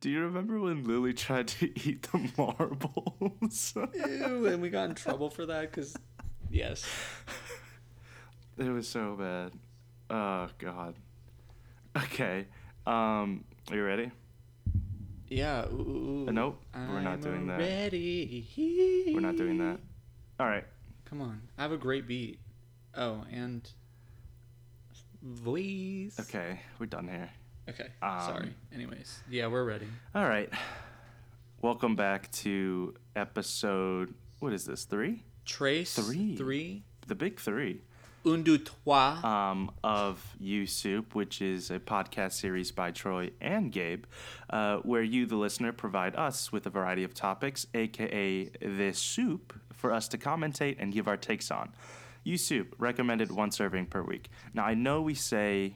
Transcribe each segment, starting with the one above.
Do you remember when Lily tried to eat the marbles? Ew, and we got in trouble for that because, yes. it was so bad. Oh god. Okay. Um, are you ready? Yeah. Ooh, Uh, nope, we're not I'm doing that. Ready. We're not doing that. All right. Come on. I have a great beat. Oh, and voice. Okay, we're done here. Okay. Um, Sorry. Anyways, yeah, we're ready. All right. Welcome back to episode. What is this? Three? Trace Three. three The big three. un deux trois. um, of You Soup, which is a podcast series by Troy and Gabe, uh, where you, the listener, provide us with a variety of topics, aka this soup, for us to commentate and give our takes on. You Soup, recommended one serving per week. Now, I know we say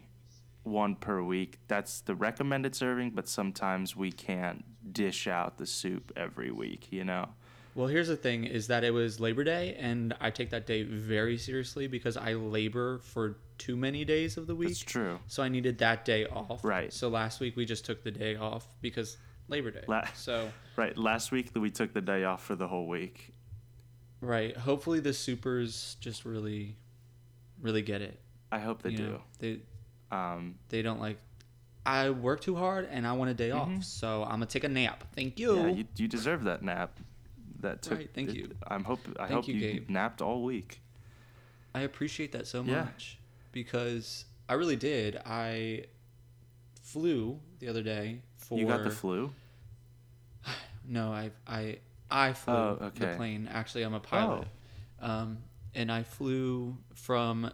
one per week, that's the recommended serving, but sometimes we can't dish out the soup every week, you know? Well, here's the thing: is that it was Labor Day, and I take that day very seriously because I labor for too many days of the week. That's true. So I needed that day off. Right. So last week we just took the day off because Labor Day. La- so Right, last week we took the day off for the whole week. right. Hopefully the supers just really, really get it. I hope they you do. know? They Um, they don't like. I work too hard and I want a day off, so I'm gonna take a nap. Thank you. Mm-hmm. Yeah, you, you deserve that nap. That took. Right, thank it- you. I'm hope. I Thank hope you, you, napped all week. I appreciate that so Yeah. much because I really did. I flew the other day for You got the flu. No, I I I flew Oh, the plane. Actually, I'm a pilot. Um, and I flew from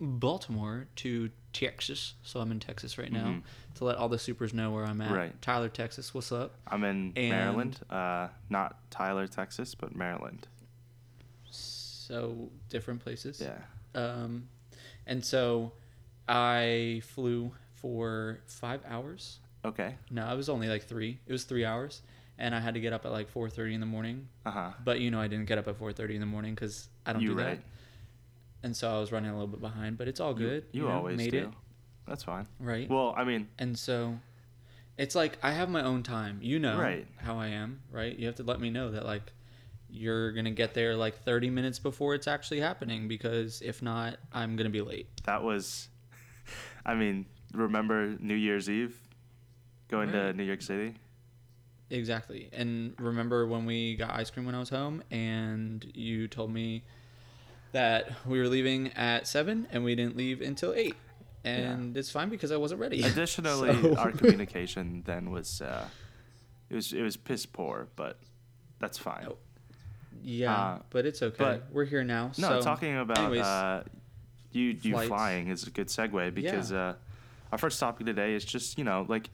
Baltimore to Texas. So I'm in Texas right now Mhm. to let all the supers know where I'm at. Right. Tyler, Texas. What's up? I'm in And- Maryland. Uh, not Tyler, Texas, but Maryland. So different places. Yeah. Um, and so I flew for five hours. Okay. No, it was only like three. It was three hours, and I had to get up at like four thirty in the morning. Uh huh. But you know, I didn't get up at four thirty in the morning because I don't You do that. Right. And so I was running a little bit behind, but it's all You- good. You, know, always made do. it That's fine. right. Well, I mean, and so it's like I have my own time. You know Right. how I am, right? You have to let me know that like you're gonna get there like thirty minutes before it's actually happening because if not, I'm gonna be late. that was. I mean, remember New Year's Eve, going to New York City. Exactly. And remember when we got ice cream when I was home and you told me that we were leaving at seven and we didn't leave until eight. And it's fine because I wasn't ready. Additionally, So- our communication then was. Uh, it was it was piss poor, but that's fine. Oh, yeah, uh, but it's okay. but- we're here now. No, so, talking about anyways, uh, you you flights. flying is a good segue because uh, our first topic today is just you know like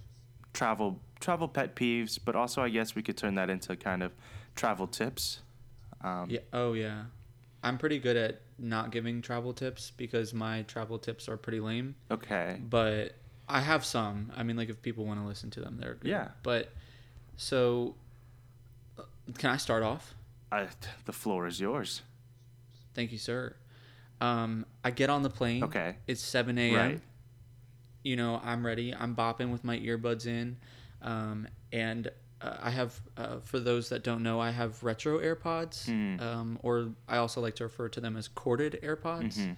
travel travel pet peeves, but also I guess we could turn that into kind of travel tips. Um, yeah. Oh yeah. I'm pretty good at not giving travel tips because my travel tips are pretty lame. Okay. but I have some. I mean, like if people want to listen to them, they're good. Yeah. But so, uh, can I start off? I, the floor is yours. Thank you, sir. Um, I get on the plane. Okay. It's seven a.m. Right. You know, I'm ready. I'm bopping with my earbuds in, um, and uh, I have. Uh, for those that don't know, I have retro AirPods, Mm. um, or I also like to refer to them as corded AirPods. Mhm.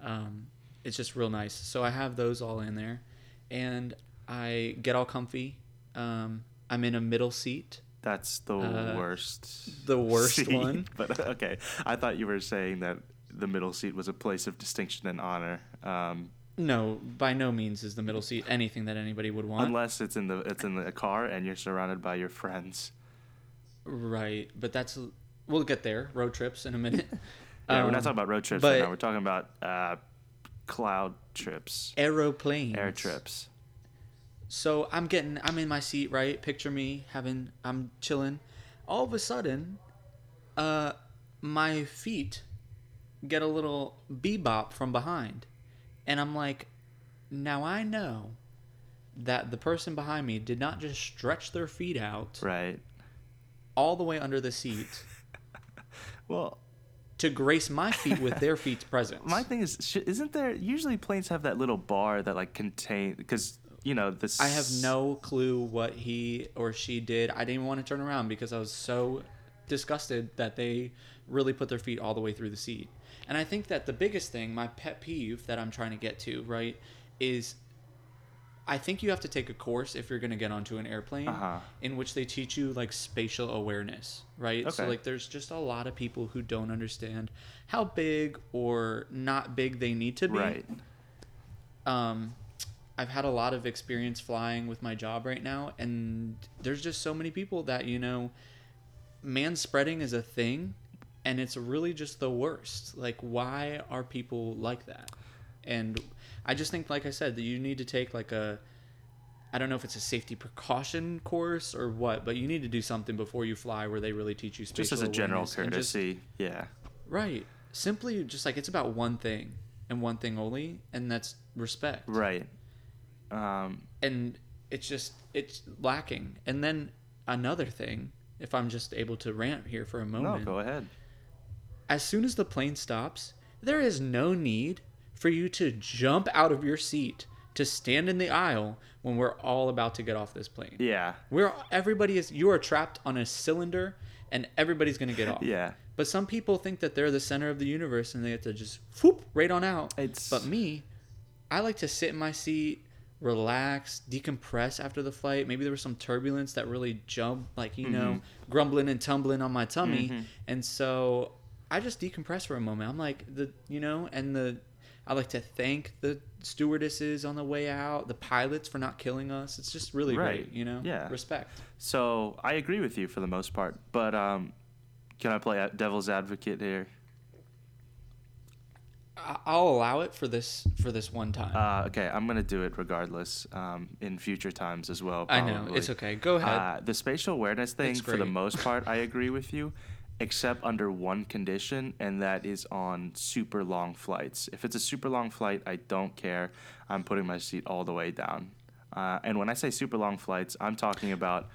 Um, it's just real nice. So I have those all in there, and I get all comfy. Um, I'm in a middle seat. That's the Uh, worst. the worst seat, one? But okay, I thought you were saying that the middle seat was a place of distinction and honor. Um, No, by no means is the middle seat anything that anybody would want. unless it's in the it's in the car and you're surrounded by your friends. right, but that's we'll get there. Road trips in a minute. Yeah, we're not Um, talking about road trips right now. We're talking about uh, cloud trips, aeroplanes, air trips. So I'm getting, I'm in my seat, right? Picture me having, I'm chilling. All of a sudden, uh, my feet get a little bebop from behind, and I'm like, now I know that the person behind me did not just stretch their feet out Right. all the way under the seat Well, to grace my feet with their feet's presence. my thing is, isn't there usually planes have that little bar that like contain because you know this. I have no clue what he or she did. I didn't even want to turn around because I was so disgusted that they really put their feet all the way through the seat. And I think that the biggest thing, my pet peeve that I'm trying to get to, right, is I think you have to take a course if you're going to get onto an airplane Uh-huh. in which they teach you like spatial awareness, right? Okay. So like there's just a lot of people who don't understand how big or not big they need to be right. um, I've had a lot of experience flying with my job right now, and there's just so many people that you know, man spreading is a thing, and it's really just the worst. Like, why are people like that? And I just think, like I said, that you need to take like a, I don't know if it's a safety precaution course or what, but you need to do something before you fly where they really teach you Just as a general and just- courtesy. yeah. right. Simply just like it's about one thing and one thing only, and that's respect Right. Um, and it's just it's lacking. And then another thing, if I'm just able to rant here for a moment. no, go ahead. As soon as the plane stops, there is no need for you to jump out of your seat to stand in the aisle when we're all about to get off this plane. Yeah. We're everybody is you are trapped on a cylinder and everybody's gonna get off. Yeah. But some people think that they're the center of the universe and they have to just whoop right on out. It's- But me, I like to sit in my seat, relax, decompress after the flight. Maybe there was some turbulence that really jumped, like you know, Mm-hmm. grumbling and tumbling on my tummy, and so I just decompress for a moment. I'm like the you know, and the I like to thank the stewardesses on the way out, the pilots for not killing us. It's just really Right. great, you know. Yeah. respect. So I agree with you for the most part, but um, can I play devil's advocate here? I'll allow it for this for this one time. Uh, okay, I'm gonna do it regardless. Um, in future times as well. I know it's okay. Go ahead. Uh, the spatial awareness thing, for the most part, I agree with you, except under one condition, and that is on super long flights. If it's a super long flight, I don't care. I'm putting my seat all the way down. Uh, and when I say super long flights, I'm talking about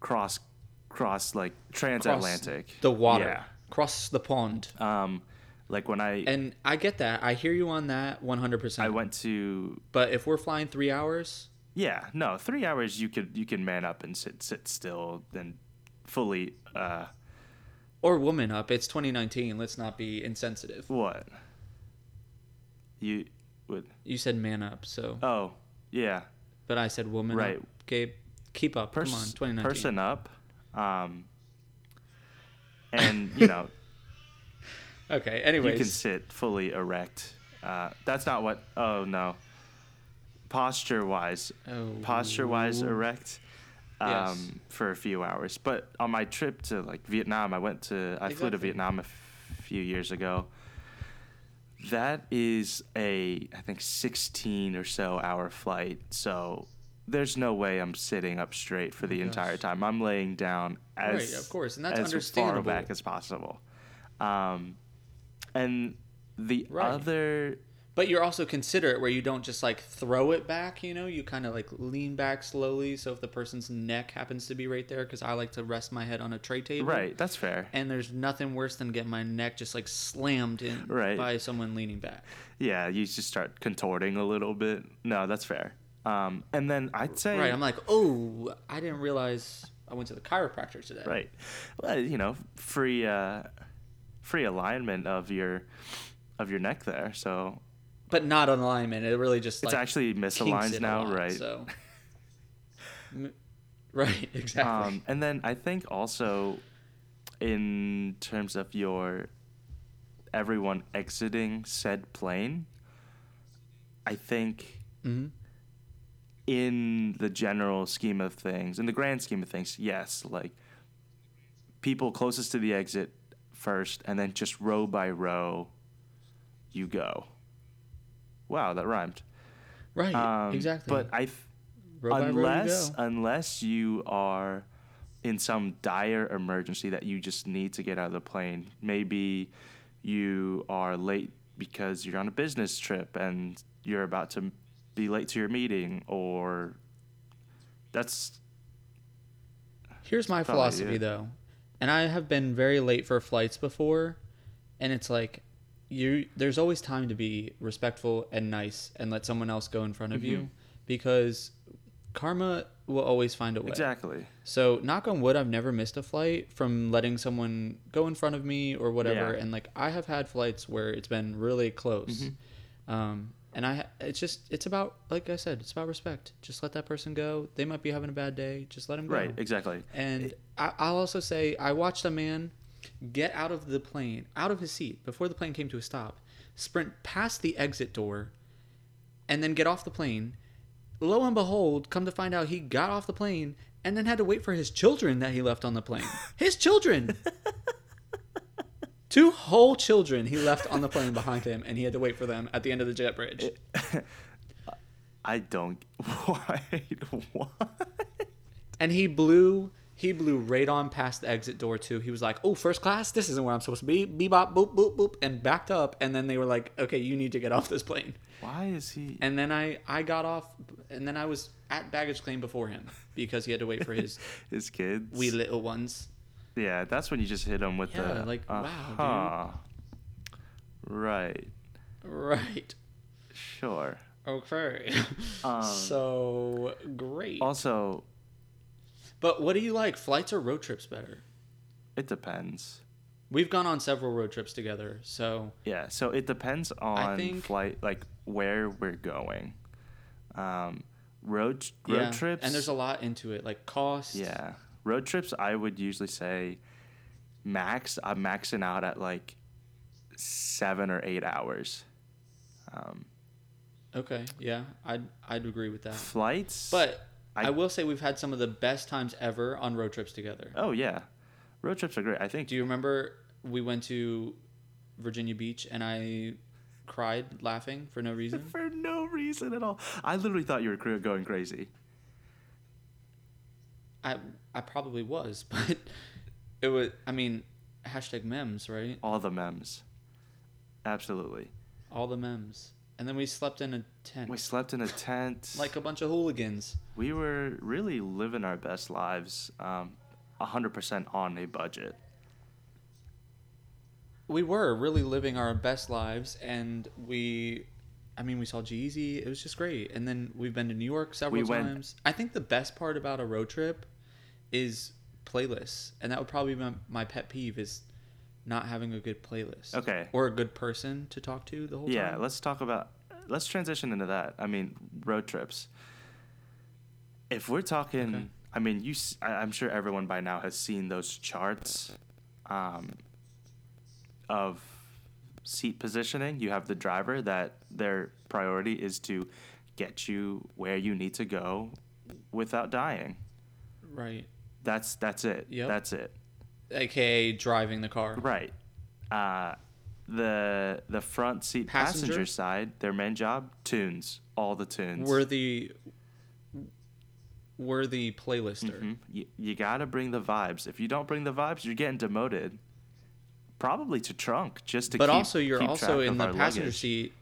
cross, cross like transatlantic. Cross the water, Yeah. cross the pond. Um, like when I And I get that. I hear you on that 100%. I went to but if we're flying 3 hours, yeah no three hours you could you can man up and sit sit still and fully uh or woman up, it's 2019. Let's not be insensitive. what you would You said man up, so oh yeah but I said woman Right. up. Gabe, keep up. Pers- Come on, 2019. person up um and you know Okay, anyways. you can sit fully erect uh that's not what oh no posture wise oh, posture wise erect um, Yes. for a few hours. But on my trip to like Vietnam, I went to I flew to Vietnam a f- few years ago. That is a I think 16 or so hour flight. So there's no way I'm sitting up straight for the gosh. entire time. I'm laying down as Right, of course, and that's as far back as possible. Um, and the Right. other But you're also considerate where you don't just like throw it back, you know? You kind of like lean back slowly. So if the person's neck happens to be right there, because I like to rest my head on a tray table. right, that's fair. And there's nothing worse than getting my neck just like slammed in Right. by someone leaning back. Yeah, you just start contorting a little bit. No, that's fair. Um, and then I'd say Right. I'm like, oh, I didn't realize I went to the chiropractor today. right. Well, you know, free uh, free alignment of your of your neck there. So But not on alignment. It really just it's like actually kinks misaligned now, lot, right? So. Right. Exactly. Um, and then I think also in terms of your everyone exiting said plane, I think hmm in the general scheme of things, in the grand scheme of things, yes, like people closest to the exit first, and then just row by row, you go. Wow, that rhymed. Right. Um, exactly. But I, th- Row by row you unless unless you are in some dire emergency that you just need to get out of the plane, maybe you are late because you're on a business trip and you're about to be late to your meeting, or that's Here's my philosophy though. And I have been very late for flights before and it's like you there's always time to be respectful and nice and let someone else go in front of you. because karma will always find a way. Exactly. So knock on wood, I've never missed a flight from letting someone go in front of me or whatever. Yeah. And like I have had flights where it's been really close. Mm-hmm. Um, and I, it's just, it's about, like I said, it's about respect. Just let that person go. They might be having a bad day. Just let them go. Right. Exactly. And I, I'll also say, I watched a man get out of the plane, out of his seat before the plane came to a stop, sprint past the exit door, and then get off the plane. Lo and behold, come to find out he got off the plane and then had to wait for his children that he left on the plane. His children! Two whole children he left on the plane behind him, and he had to wait for them at the end of the jet bridge. I don't. Why? What? And he blew he blew right on past the exit door too. He was like, "Oh, first class. This isn't where I'm supposed to be." Bebop, boop, boop, boop, and backed up. And then they were like, "Okay, you need to get off this plane." Why is he? And then I I got off, and then I was at baggage claim before him because he had to wait for his His kids. wee little ones. Yeah, that's when you just hit him with Yeah, the. like, wow, dude. uh-huh. Right. Right. Sure. Okay. Um, so great. Also, But what do you like, flights or road trips better? it depends. We've gone on several road trips together, so Yeah, so it depends on think- flight, like where we're going. Um, road road yeah. trips, And there's a lot into it, like cost. yeah, road trips. I would usually say max. I'm maxing out at like seven or eight hours. Um, Okay. Yeah, I'd I'd agree with that. flights, But I, I- will say we've had some of the best times ever on road trips together. oh yeah, road trips are great. I think Do you remember we went to Virginia Beach and I cried laughing for no reason? for no reason at all. I literally thought you were going crazy. I I probably was, but it was. I mean, hashtag memes, right? All the memes, absolutely. All the memes, and then we slept in a tent We slept in a tent. like a bunch of hooligans. we were really living our best lives um, 100% on a budget We were really living our best lives, and we. I mean, we saw Jeezy. It was just great. And then we've been to New York several We went- times. I think the best part about a road trip is playlists, and that would probably be my, my pet peeve is not having a good playlist. Okay. Or a good person to talk to the whole yeah time. Yeah, let's talk about let's transition into that i mean road trips if we're talking Okay. i mean you I, am sure everyone by now has seen those charts um, of seat positioning you have the driver that their priority is to get you where you need to go without dying Right. that's that's it Yep. that's it AKA driving the car. Right. Uh, the the front seat passenger, Passenger? side, their main job, tunes, all the tunes. We're the we're the playlister. Mhm. You, you gotta bring the vibes. If you don't bring the vibes, you're getting demoted. Probably to trunk, just to But keep, also you're also in the passenger luggage. seat.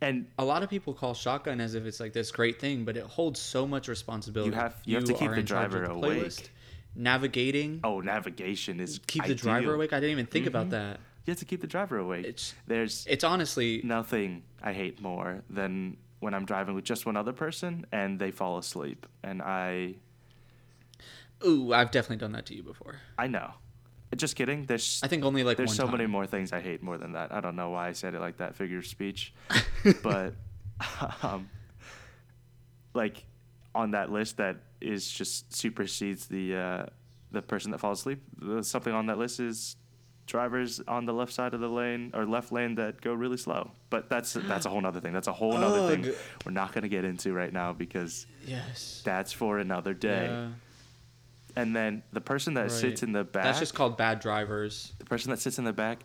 And A lot of people call shotgun as if it's like this great thing, but it holds so much responsibility. You have- you have to keep the in charge of driver the awake. playlist, navigating, oh, navigation is keep the driver awake. I didn't even think about Mhm. that. You have to keep the driver awake. It's- There's It's honestly nothing I hate more than when I'm driving with just one other person and they fall asleep, and I ooh, I've definitely done that to you before. I know. Just kidding. There's I think only like there's so time. many more things I hate more than that. I don't know why I said it like that figure of speech, but um, like on that list that is just supersedes the uh, the person that falls asleep. Something on that list is drivers on the left side of the lane or left lane that go really slow. But that's that's a whole other thing. That's a whole other thing we're not going to get into right now because Yes. that's for another day. Yeah, And then the person that right. sits in the back That's just called bad drivers. the person that sits in the back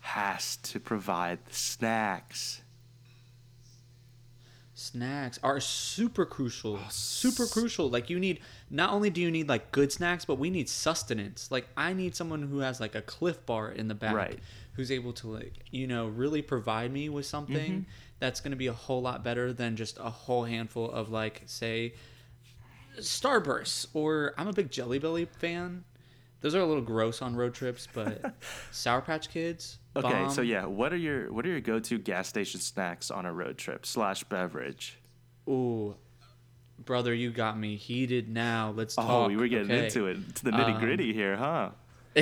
has to provide the snacks. Snacks are super crucial Oh, super crucial like you need not only do you need like good snacks but we need sustenance like i need someone who has like a Clif bar in the back Right. who's able to like you know really provide me with something Mm-hmm. that's going to be a whole lot better than just a whole handful of like say starbursts or i'm a big jelly belly fan those are a little gross on road trips but sour patch kids Okay, so yeah, what are your what are your go to gas station snacks on a road trip slash beverage? Ooh, brother, you got me heated now. Let's talk. Oh, we were getting okay? into it, to the nitty gritty here, huh?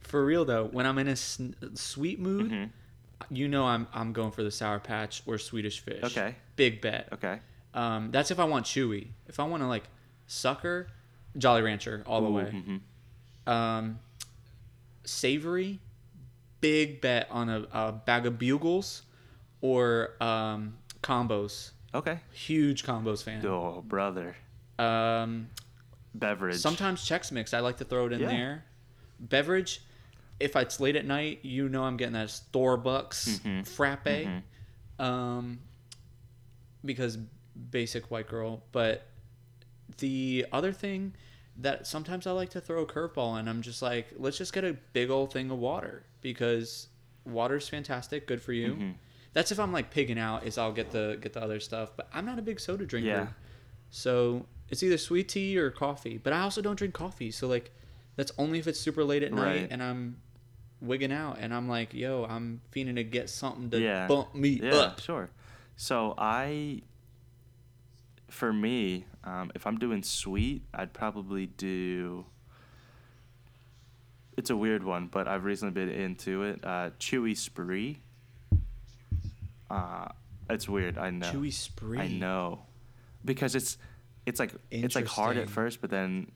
For real though, when I'm in a s- sweet mood, hmm you know I'm I'm going for the sour patch or Swedish fish. Okay. Big bet. Okay. Um, that's if I want chewy. If I want to like sucker, Jolly Rancher all the Ooh, way. mhm. Um, savory, big bet on a, a bag of bugles or um, combos. Okay. Huge combos fan. Oh, brother. Um, Beverage. sometimes Chex Mix. I like to throw it in Yeah. there. Beverage. If it's late at night, you know I'm getting that Starbucks Mhm. frappe. Mhm. Um, because basic white girl. But the other thing that sometimes I like to throw a curveball in, I'm just like, let's just get a big old thing of water because water's fantastic, good for you. Mhm. That's if I'm like pigging out, is I'll get the get the other stuff. But I'm not a big soda drinker, Yeah. so it's either sweet tea or coffee. But I also don't drink coffee, so like that's only if it's super late at night and I'm wigging out and I'm like, yo, I'm feeling to get something to Yeah. bump me Yeah, up. sure. So I, for me, um, if I'm doing sweet, I'd probably do. It's a weird one, but I've recently been into it. Uh, Chewy Spree. Uh, it's weird. I know. Chewy spree. I know, because it's it's like it's like hard at first, but then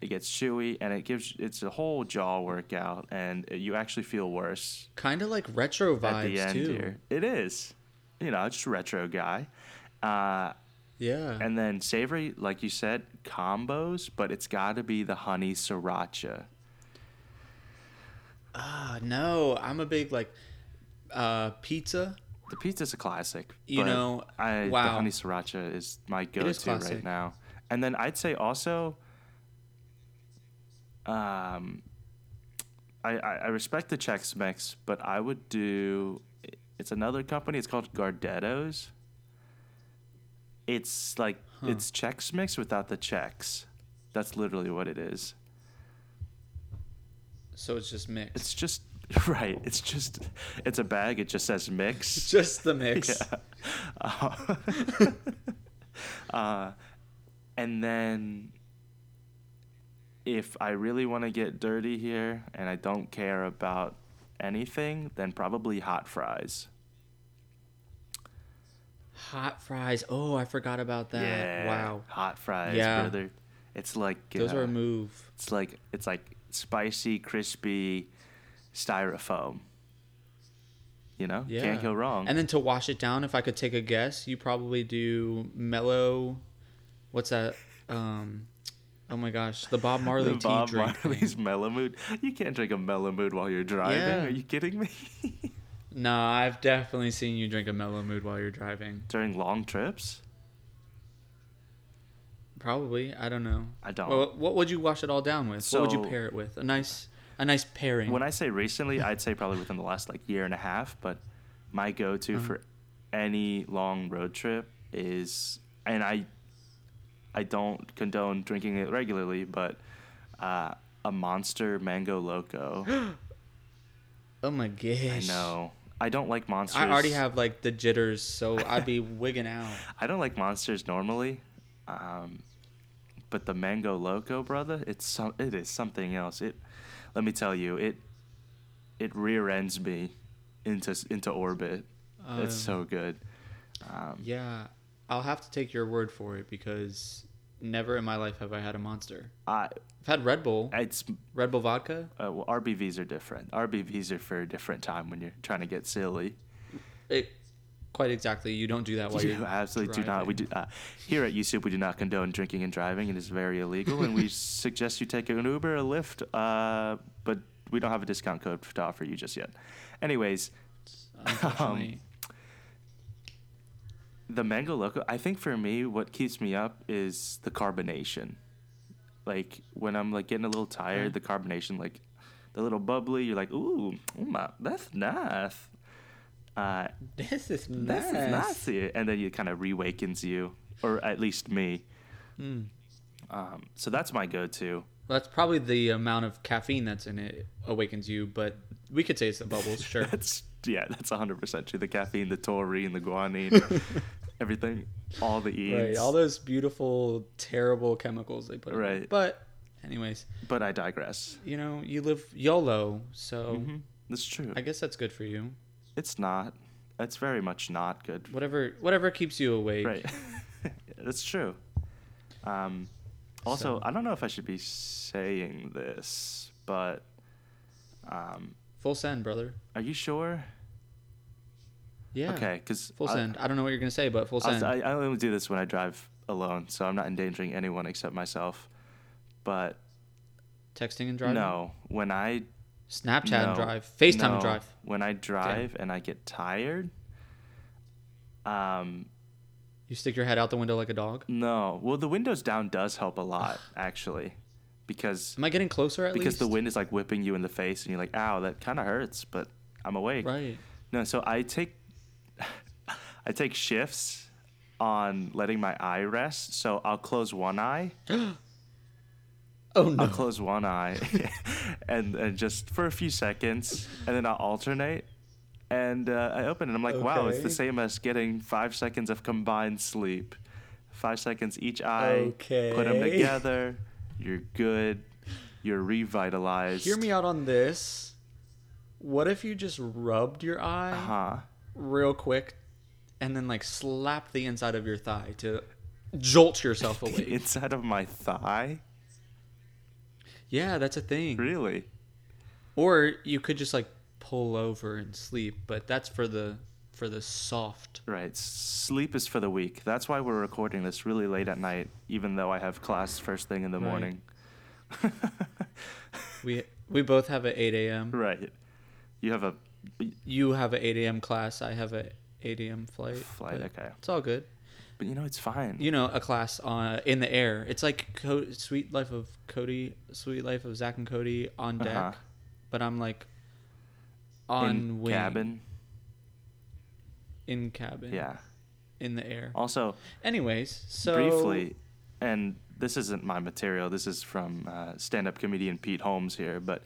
it gets chewy, and it gives it's a whole jaw workout, and you actually feel worse Kind of like retro vibes at the end too. here. It is, you know, just retro guy. Uh, Yeah. and then savory, like you said, combos, but it's got to be the honey sriracha. Ah, no, I'm a big like uh pizza. The pizza's a classic. You know, I, wow. the honey sriracha is my go-to right now. And then I'd say also, um, I, I, I respect the Chex Mix, but I would do. It's another company. It's called Gardetto's. It's like Huh. it's Chex Mix without the Chex. That's literally what it is. So it's just mixed. It's just right. It's just it's a bag. It just says mix. just the mix. Yeah. Uh, uh, and then if I really want to get dirty here and I don't care about anything, then probably hot fries. Hot fries. Oh, I forgot about that. Yeah. Wow. Hot fries, Yeah. brother. It's like Those uh, are a move. It's like it's like spicy, crispy styrofoam. You know, Yeah. can't go wrong. And then to wash it down, if I could take a guess, you probably do mellow. What's that? Um, oh my gosh, the Bob Marley the tea Bob drink. thing. Marley's mellow mood. You can't drink a mellow mood while you're driving. Yeah. Are you kidding me? Nah, I've definitely seen you drink a mellow mood while you're driving. During long trips, Probably. I don't know. I don't. Well, what would you wash it all down with? what would you pair it with? A nice, a nice pairing. when I say recently, I'd say probably within the last like year and a half. But my go-to Uh-huh. for any long road trip is, and I, I don't condone drinking it regularly, but uh, a Monster Mango Loco. oh my gosh. I know. I don't like monsters. I already have like the jitters, so I'd be wigging out. I don't like monsters normally, um, but the mango loco, brother, it's some, it is something else. It, let me tell you, it, it rear ends me into into orbit. it's Um, so good. Um, Yeah, I'll have to take your word for it because never in my life have I had a monster. I, I've had Red Bull, it's Red Bull vodka. uh, well, RBVs are different. RBVs are for a different time when you're trying to get silly. It, quite exactly. You don't do that while You you're absolutely do not. We do uh, here at USUP. We do not condone drinking and driving. It is very illegal, and we suggest you take an Uber, a Lyft. Uh, but we don't have a discount code to offer you just yet. Anyways, Unfortunately, the mango loco. I think for me, what keeps me up is the carbonation. Like when I'm like getting a little tired, the carbonation, like the little bubbly. You're like, ooh, oh my, that's nice. Uh, this is This is nice here. And then it kind of reawakens you, or at least me. Mm. Um, so that's my go-to. Well, that's probably the amount of caffeine that's in it awakens you, but we could say it's the bubbles, sure. That's yeah, that's 100 percent true. The caffeine, the taurine, the guanine. everything, all the E's. Right, all those beautiful, terrible chemicals they put. in. Right. But, anyways, but I digress. you know, you live YOLO, so hmm That's true. I guess that's good for you. it's not. It's very much not good. Whatever, whatever keeps you awake. Right. That's true. Um, also, So- I don't know if I should be saying this, but um, Full send, brother. are you sure? Yeah. Okay, because Full send. I don't know what you're gonna say, but full send. I, I only do this when I drive alone, so I'm not endangering anyone except myself. But Texting and driving. no, when I Snapchat no, and drive. FaceTime no, and drive. when I drive and I get tired, um, You stick your head out the window like a dog. no. Well, the windows down does help a lot actually, because Am I getting closer at because least? the wind is like whipping you in the face, and you're like, "Ow, that kind of hurts," but I'm awake. Right. No, so I take I take shifts on letting my eye rest. So I'll close one eye. Oh no. I'll close one eye and and just for a few seconds and then I'll alternate. And uh, I open it. I'm like, wow, it's the same as getting five seconds of combined sleep. Five seconds each eye. Okay. Put them together. You're good. You're revitalized. Hear me out on this. What if you just rubbed your eye Uh Huh? Real quick and then like slap the inside of your thigh to jolt yourself awake? Inside of my thigh? yeah, that's a thing. Really? Or you could just like pull over and sleep, but that's for the for the soft. Right. Sleep is for the weak. That's why we're recording this really late at night, even though I have class first thing in the Right. morning. We we both have a 8 a.m. right. You have a You have a 8 a.m. class. I have a 8 a.m. flight. flight, okay. It's all good. But you know, it's fine. You know, a class on in the air. It's like Co- Sweet Life of Cody, Sweet Life of Zach and Cody on deck, Uh-huh. but I'm like on in wing, cabin. in cabin, Yeah. in the air. Also, Anyways, so briefly, and this isn't my material. This is from uh, stand-up comedian Pete Holmes here. But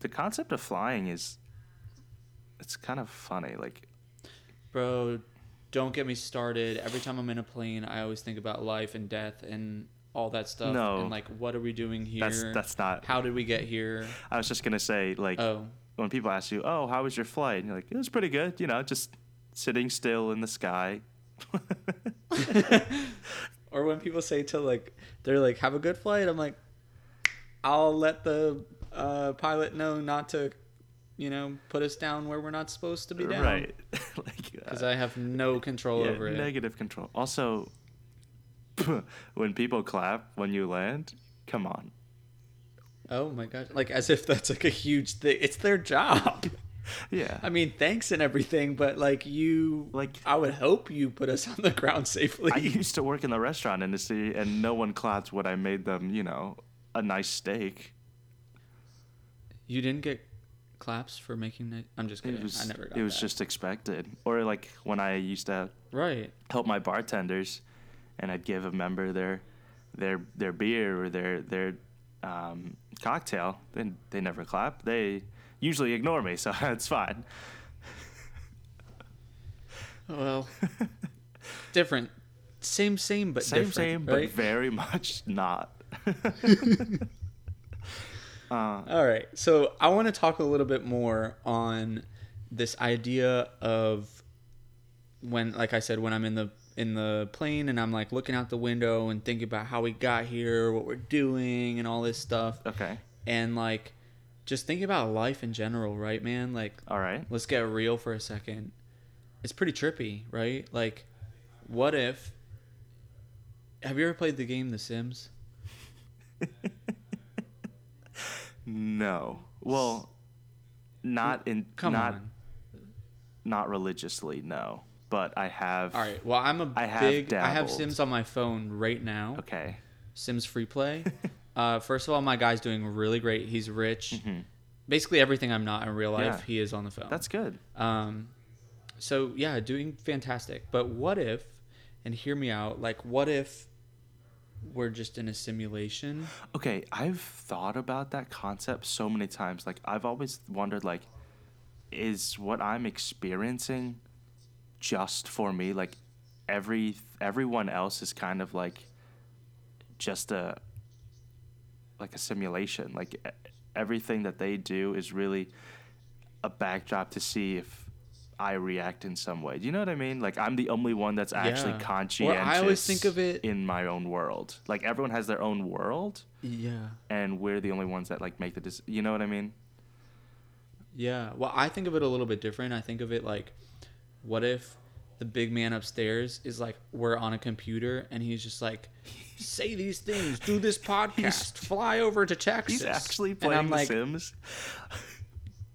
the concept of flying is, it's kind of funny. Like, bro, don't get me started. Every time I'm in a plane, I always think about life and death and all that stuff. No. and like, what are we doing here? that's that's not. How did we get here? I was just gonna say, like, Oh, when people ask you, "Oh, how was your flight?" and you're like, "It was pretty good." You know, just sitting still in the sky. or when people say to like, they're like, "Have a good flight." I'm like, I'll let the uh, pilot know not to, you know, put us down where we're not supposed to be down. Right. like, Because uh, I have no control yeah, over it. negative control. Also, when people clap when you land, come on. Oh my god! Like as if that's like a huge thing. It's their job. Yeah. I mean, thanks and everything, but like you, Like- I would hope you put us on the ground safely. I used to work in the restaurant industry, and no one clapped when I made them, you know, a nice steak. you didn't get claps for making it. I'm just kidding. It was, I never got it was that. just expected. Or like when I used to right. help my bartenders, and I'd give a member their their their beer or their their um, cocktail. Then they never clap. They usually ignore me, so it's fine. Well, different. Same, same, but same, different, same, right? but very much not. Uh, All right. So I want to talk a little bit more on this idea of when, like I said, when I'm in the in the plane and I'm like looking out the window and thinking about how we got here, what we're doing, and all this stuff, okay, and like just thinking about life in general, right, man? Like, all right. let's get real for a second. It's pretty trippy, right? Like, what if? Have you ever played the game The Sims? No. Well, not in Come not on. not religiously, no. But I have. All right. Well, I'm a I have big. I have dabbled. Sims on my phone right now. Okay. Sims free play. uh, first of all, my guy's doing really great. He's rich. Mhm. Basically, everything I'm not in real life, Yeah. he is on the phone. That's good. Um, so yeah, doing fantastic. But what if? And hear me out. Like, what if we're just in a simulation? Okay, I've thought about that concept so many times. Like I've always wondered like is what I'm experiencing just for me? Like every everyone else is kind of like just a like a simulation. Like everything that they do is really a backdrop to see if I react in some way. Do you know what I mean? Like I'm the only one that's actually Yeah. Conscientious. I always think of it- in my own world. Like everyone has their own world, Yeah. and we're the only ones that like make the. Dec- you know what I mean? Yeah. Well, I think of it a little bit different. I think of it like, what if the big man upstairs is like, we're on a computer and he's just like, say these things, do this podcast, fly over to Texas. He's actually playing The like, Sims.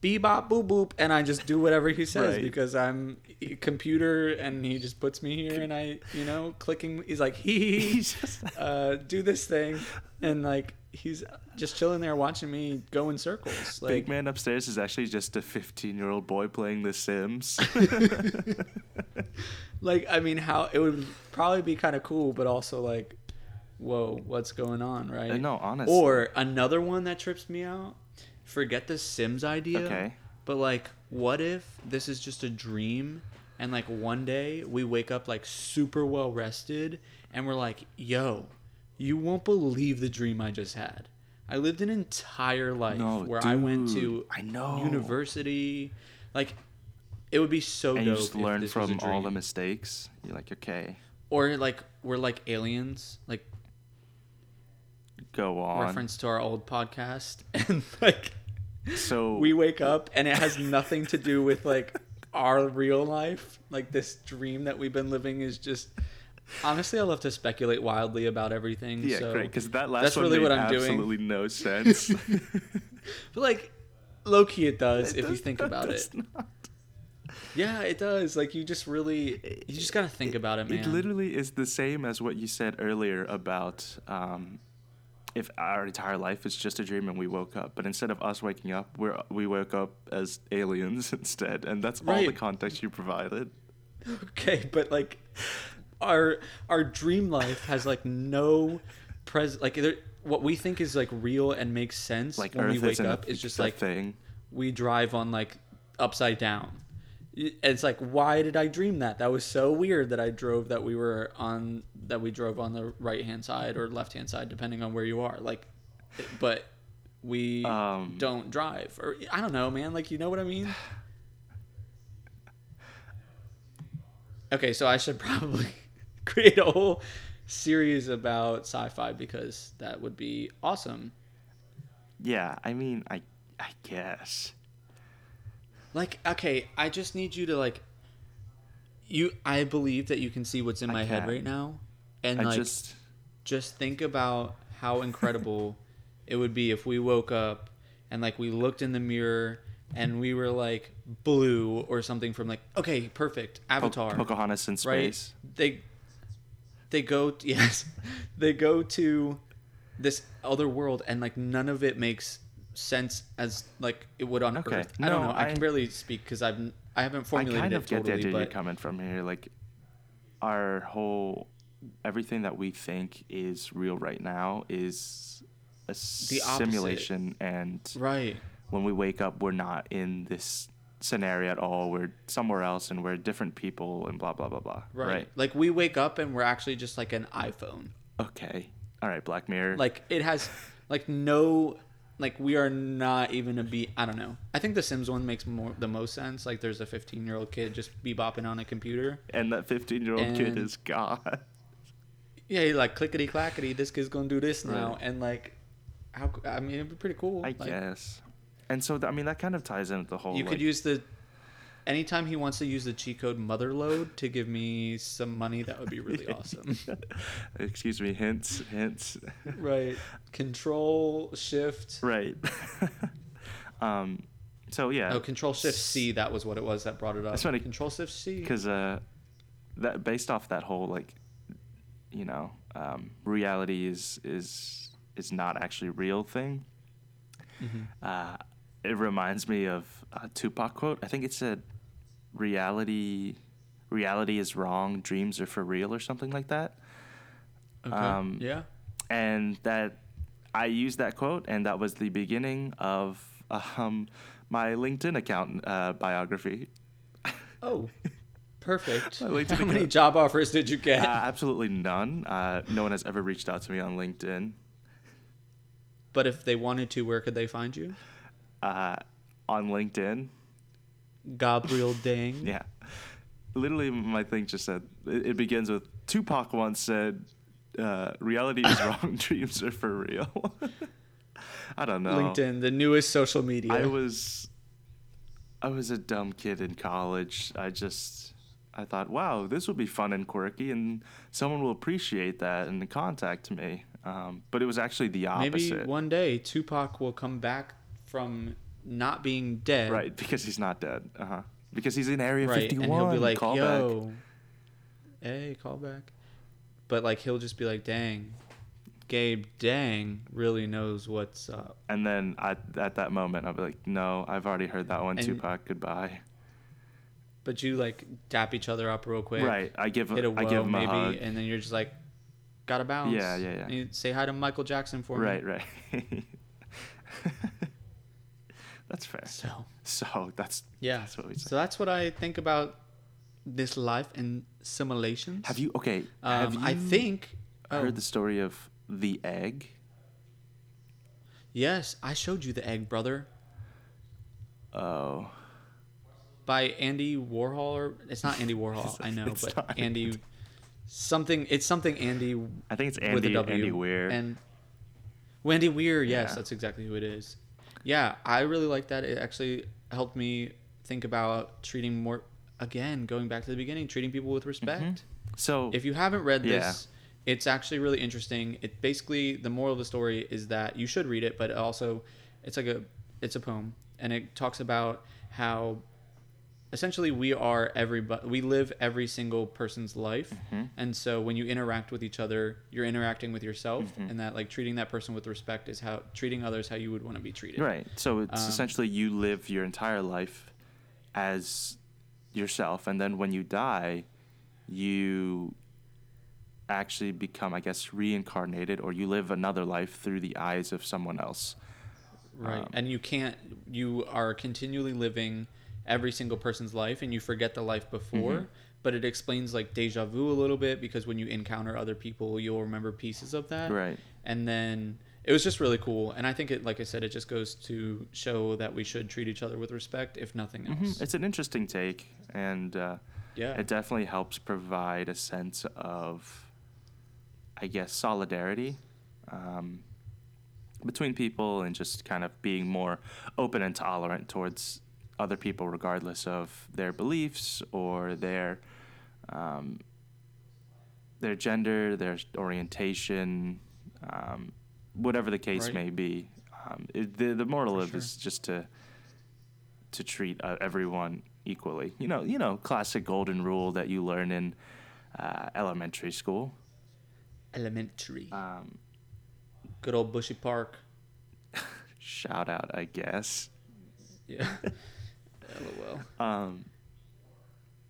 Bebop boop boop, and I just do whatever he says Right. because I'm a computer and he just puts me here and I, you know, clicking. He's like, he hee, hee, He's just uh, do this thing, and like he's just chilling there watching me go in circles. Like, Big man upstairs is actually just a 15 year old boy playing The Sims. like I mean, how it would probably be kind of cool, but also like, whoa, what's going on, right? Uh, no, honestly. Or another one that trips me out. Forget the Sims idea. Okay. But like, what if this is just a dream, and like one day we wake up like super well rested, and we're like, yo, you won't believe the dream I just had. I lived an entire life No, where I went to I know. university, like. It would be so and dope you just learn from all the mistakes. You're like, okay, or like we're like aliens, like go on. reference to our old podcast, and like So we wake up and it has nothing to do with like our real life. Like this dream that we've been living is just. Honestly, I love to speculate wildly about everything. yeah, so great. Because that last that's one really made what I'm doing. absolutely no sense. But like, low key, it does It if you think about it. not. Yeah, it does. Like you just really, you just gotta think about it, man. It literally is the same as what you said earlier about um, if our entire life is just a dream and we woke up, but instead of us waking up, we're we woke up as aliens instead, and that's all the context you provided. Okay, but like our our dream life has like no pres like there, what we think is like real and makes sense Like when Earth we wake up is just like thing. we drive on like upside down. It's like why did I dream that? That was so weird that I drove that we were on that we drove on the right hand side or left hand side depending on where you are. Like but we Um, don't drive or I don't know, man. Like you know what I mean? Okay, so I should probably create a whole series about sci-fi because that would be awesome. Yeah, I mean, I I guess. Like, okay, I just need you to like you I believe that you can see what's in I my head right now. And I like just... just think about how incredible it would be if we woke up and like we looked in the mirror and we were like blue or something from like okay, perfect. Po- Avatar. Pocahontas in right? space. They they go yes, they go to this other world and like none of it makes sense as like it would on Okay. Earth. I don't know. I, I- can barely speak because I've I haven't formulated I kind it of get totally, the idea you're but coming from here. Like our whole everything that we think is real right now is a simulation, and right. when we wake up, we're not in this scenario at all. We're somewhere else, and we're different people, and blah blah blah blah. Right. Like we wake up and we're actually just like an iPhone. Okay. All right. Black Mirror. Like it has like no like we are not even a be I don't know. I think the Sims one makes more the most sense. Like there's a 15 year old kid just bebopping on a computer. and that 15 year old kid is God. Yeah, he like clickety clackety. This kid's gonna do this now, and like, how? I mean, it'd be pretty cool. I like, guess. And so, I mean, that kind of ties into the whole. You like, could use the. Anytime he wants to use the cheat code motherlode to give me some money, that would be really awesome. Excuse me. Hints. Hints. right. Control Shift. right. um. So yeah. Oh, Control Shift C. That was what it was that brought it up. That's funny. Control Shift C. because uh, that based off that whole like, you know, um, reality is is is not actually real thing. Mhm. Uh, it reminds me of a Tupac quote. I think it said, "Reality, reality is wrong. Dreams are for real," or something like that. Okay. um, yeah. And that I used that quote, and that was the beginning of um, my LinkedIn account uh, biography. Oh. Perfect. How many job offers did you get? Uh, absolutely none. Uh, no one has ever reached out to me on LinkedIn. but if they wanted to, where could they find you? Uh, on LinkedIn, Gabriel Dang. yeah. Literally, my thing just said it, it begins with Tupac once said, uh, "Reality is wrong, dreams are for real." I don't know. LinkedIn, the newest social media. I was, I was a dumb kid in college. I just, I thought, wow, this would be fun and quirky, and someone will appreciate that and contact me. Um, but it was actually the opposite. Maybe one day Tupac will come back from not being dead. Right, because he's not dead. Uh huh. Because he's in Area Right. 51. And he'll be like, Call back. yo, hey, call back. But like, he'll just be like, dang, Gabe, dang, really knows what's up. And then at, at that moment, I'll be like, no, I've already heard that one, And- Tupac. Goodbye. But you like dap each other up real quick. Right. I give, Hit a I whoa, give him maybe, a hug. and then you're just like, gotta bounce. Yeah, yeah, yeah. And you say hi to Michael Jackson for me. Right, right. that's fair. So So that's yeah. That's what we say. So that's what I think about this life and simulations. Have you okay? have Um, you I think. heard oh, the story of the egg? Yes, I showed you the egg, brother, Oh, by Andy Warhol. Or it's not Andy Warhol, I know, but not. Andy. Something. It's something Andy I think it's with a Andy W. Andy Weir. And Wendy Weir, yes, Yeah. that's exactly who it is. Yeah, I really like that. It actually helped me think about treating more. Again, going back to the beginning, treating people with mm-hmm. respect. so If you haven't read Yeah. this, it's actually really interesting. It basically the moral of the story is that you should read it, but also it's like a it's a poem and it talks about how essentially we are everybody we live every single person's life Mm-hmm. and so when you interact with each other you're interacting with yourself Mm-hmm. and that like treating that person with respect is how treating others how you would want to be treated right, so it's Um, essentially you live your entire life as yourself, and then when you die, you actually become, I guess, reincarnated, or you live another life through the eyes of someone else. Right. Um, and you can't, you are continually living every single person's life and you forget the life before. Mm-hmm. But it explains like deja vu a little bit because when you encounter other people, you'll remember pieces of that. Right. And then it was just really cool. And I think it, like I said, it just goes to show that we should treat each other with respect, if nothing else. Mhm. It's an interesting take, and uh, Yeah. it definitely helps provide a sense of, I guess, solidarity um, between people and just kind of being more open and tolerant towards other people, regardless of their beliefs or their um, their gender, their orientation, um, whatever the case Right. may be. Um, it, the the moral For of sure. is just to to treat uh, everyone equally. You know, you know, classic golden rule that you learn in uh, elementary school. Elementary. Um, Good old Bushy Park. shout out, I guess. Yeah. LOL. Um,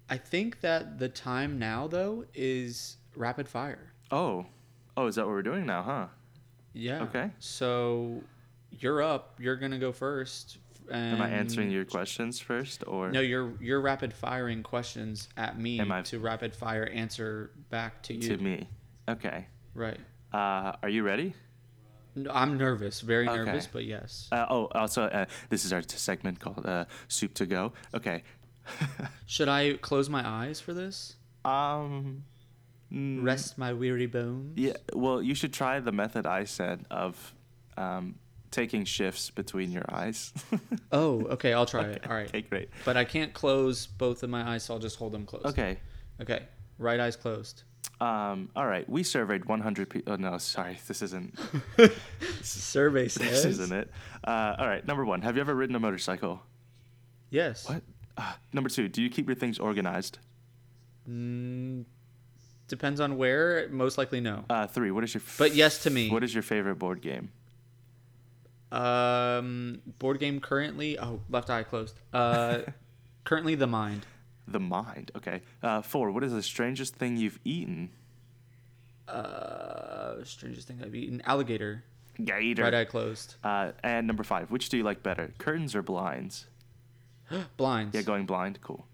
I think that the time now, though, is rapid fire. oh, oh, is that what we're doing now, huh? Yeah. Okay. So you're up. You're gonna go first. And Am I answering your questions first, or No, you're you're rapid firing questions at me Am I- to rapid fire answer back to you. to me? Okay. Right. Uh, are you ready? I'm nervous, very Okay. nervous, but yes. Uh, oh, also, uh, this is our t- segment called uh, "Soup to Go." Okay. Should I close my eyes for this? um. mm, Rest my weary bones. Yeah. Well, you should try the method I said of um, taking shifts between your eyes. Oh, okay. I'll try it. All right. okay, great. But I can't close both of my eyes, so I'll just hold them closed. Okay. Okay. Right eye's closed. Um, all right. We surveyed 100 people. Oh no, sorry. This isn't. Survey This isn't it. Uh, all right. Number one. Have you ever ridden a motorcycle? Yes. What? Uh, number two. Do you keep your things organized? Mm, depends on where. Most likely no. Uh, three. What is your? F- But yes to me. What is your favorite board game? Um, board game currently. Oh, left eye closed. Uh, currently the mind. The mind. Okay. Uh, four. What is the strangest thing you've eaten? Uh, strangest thing I've eaten. Alligator. Gator. Right eye closed. Uh, and number five. Which do you like better, curtains or blinds? Blinds. Yeah, going blind. Cool.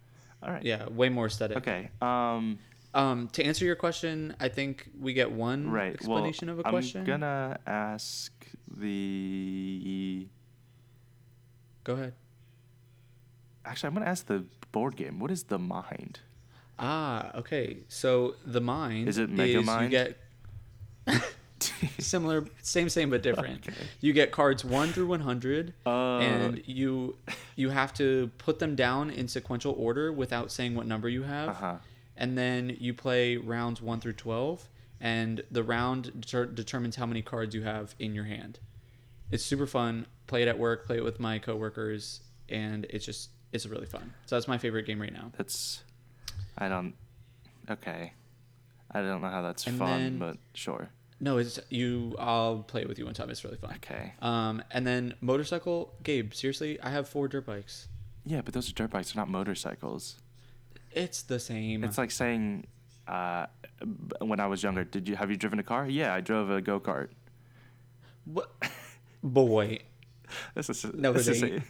All right. Yeah, way more aesthetic. Okay. Um. Um, to answer your question, I think we get one Right. explanation well, of a question. I'm gonna ask the. Go ahead. Actually, I'm gonna ask the board game. What is the mind? Ah, okay. So the mind Is it Mega you Mind? You get similar, same, same, but different. Okay. You get cards one through one hundred, Oh. and you you have to put them down in sequential order without saying what number you have, Uh huh. and then you play rounds one through twelve, and the round deter- determines how many cards you have in your hand. It's super fun. Play it at work. Play it with my coworkers, and it's just it's really fun. So that's my favorite game right now. That's. I don't. Okay. I don't know how that's And fun, then- but sure. No, it's you. I'll play it with you one time. It's really fun. Okay. Um, and then motorcycle, Gabe. Seriously, I have four dirt bikes. Yeah, but those are dirt bikes. They're not motorcycles. It's the same. It's like saying, uh, when I was younger, did you have you driven a car? Yeah, I drove a go kart. what? Boy. This is No, this is.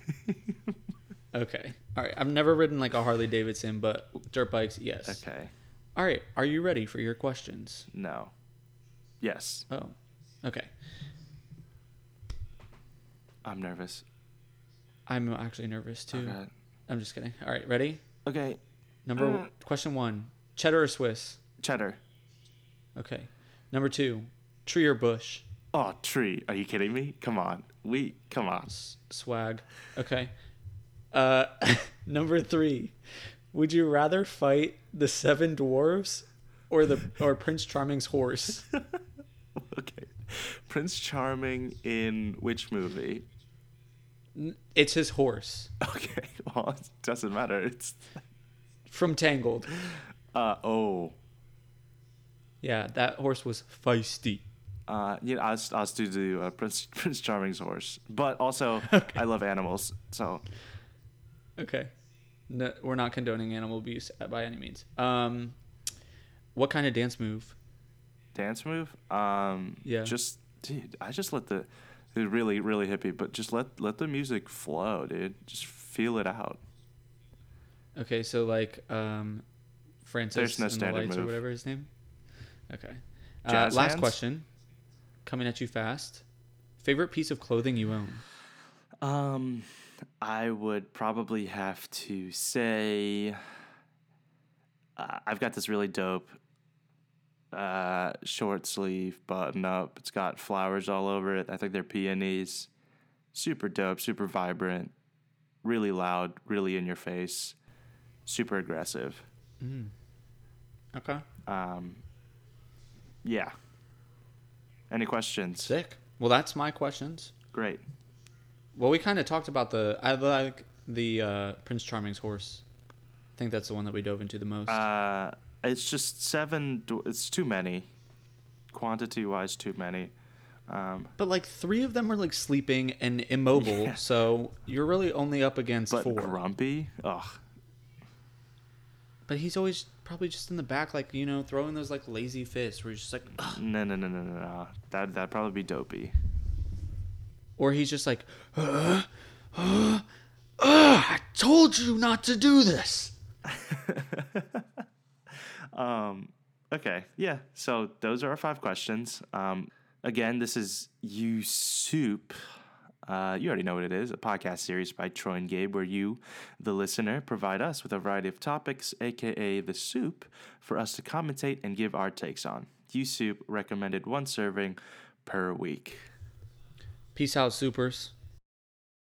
Okay. All right. I've never ridden like a Harley Davidson, but dirt bikes, yes. okay. All right. Are you ready for your questions? No. Yes, Oh. Okay. I'm nervous. I'm actually nervous too. Okay. I'm just kidding. All right. Ready? Okay. Number Uh. question one: cheddar or Swiss? Cheddar. Okay. Number two: tree or bush? Oh, tree. Are you kidding me? Come on. We come on. S- swag. Okay. Uh, number three. Would you rather fight the seven dwarves or the or Prince Charming's horse? okay. Prince Charming in which movie? It's his horse Okay. Well, it doesn't matter. It's from Tangled. uh oh. Yeah, that horse was feisty. Uh, you know, I was, I was to do uh, Prince Prince Charming's horse, but also I love animals, so Okay. No, we're not condoning animal abuse by any means. Um, what kind of dance move? dance move. Um, Yeah. Just dude, I just let the, really really hippie, but just let let the music flow, dude. Just feel it out. Okay, so like um, Francis There's no and the standard Lights or move. whatever his name. Okay. Uh, last hands? question, coming at you fast. Favorite piece of clothing you own? Um, I would probably have to say, uh, I've got this really dope, uh, short sleeve button up. It's got flowers all over it. I think they're peonies. Super dope, super vibrant, really loud, really in your face, super aggressive. Mm. Okay. Um, yeah. Any questions? Sick. Well, that's my questions. Great. Well, we kind of talked about the. I like the uh, Prince Charming's horse. I think that's the one that we dove into the most. Uh, it's just seven. It's too many. Quantity wise, too many. Um, but like three of them are like sleeping and immobile, Yeah. so you're really only up against but four. grumpy. Ugh. But he's always probably just in the back, like you know, throwing those like lazy fists, where he's just like, "Ugh." No, no, no, no, no, no. That that'd probably be dopey. Or he's just like, "Uh, uh, uh, I told you not to do this. Um, okay, yeah. So those are our five questions. Um, again, this is You Soup. Uh, you already know what it is a podcast series by Troy and Gabe, where you, the listener, provide us with a variety of topics, aka the soup, for us to commentate and give our takes on. You Soup recommended one serving per week. Peace out, supers.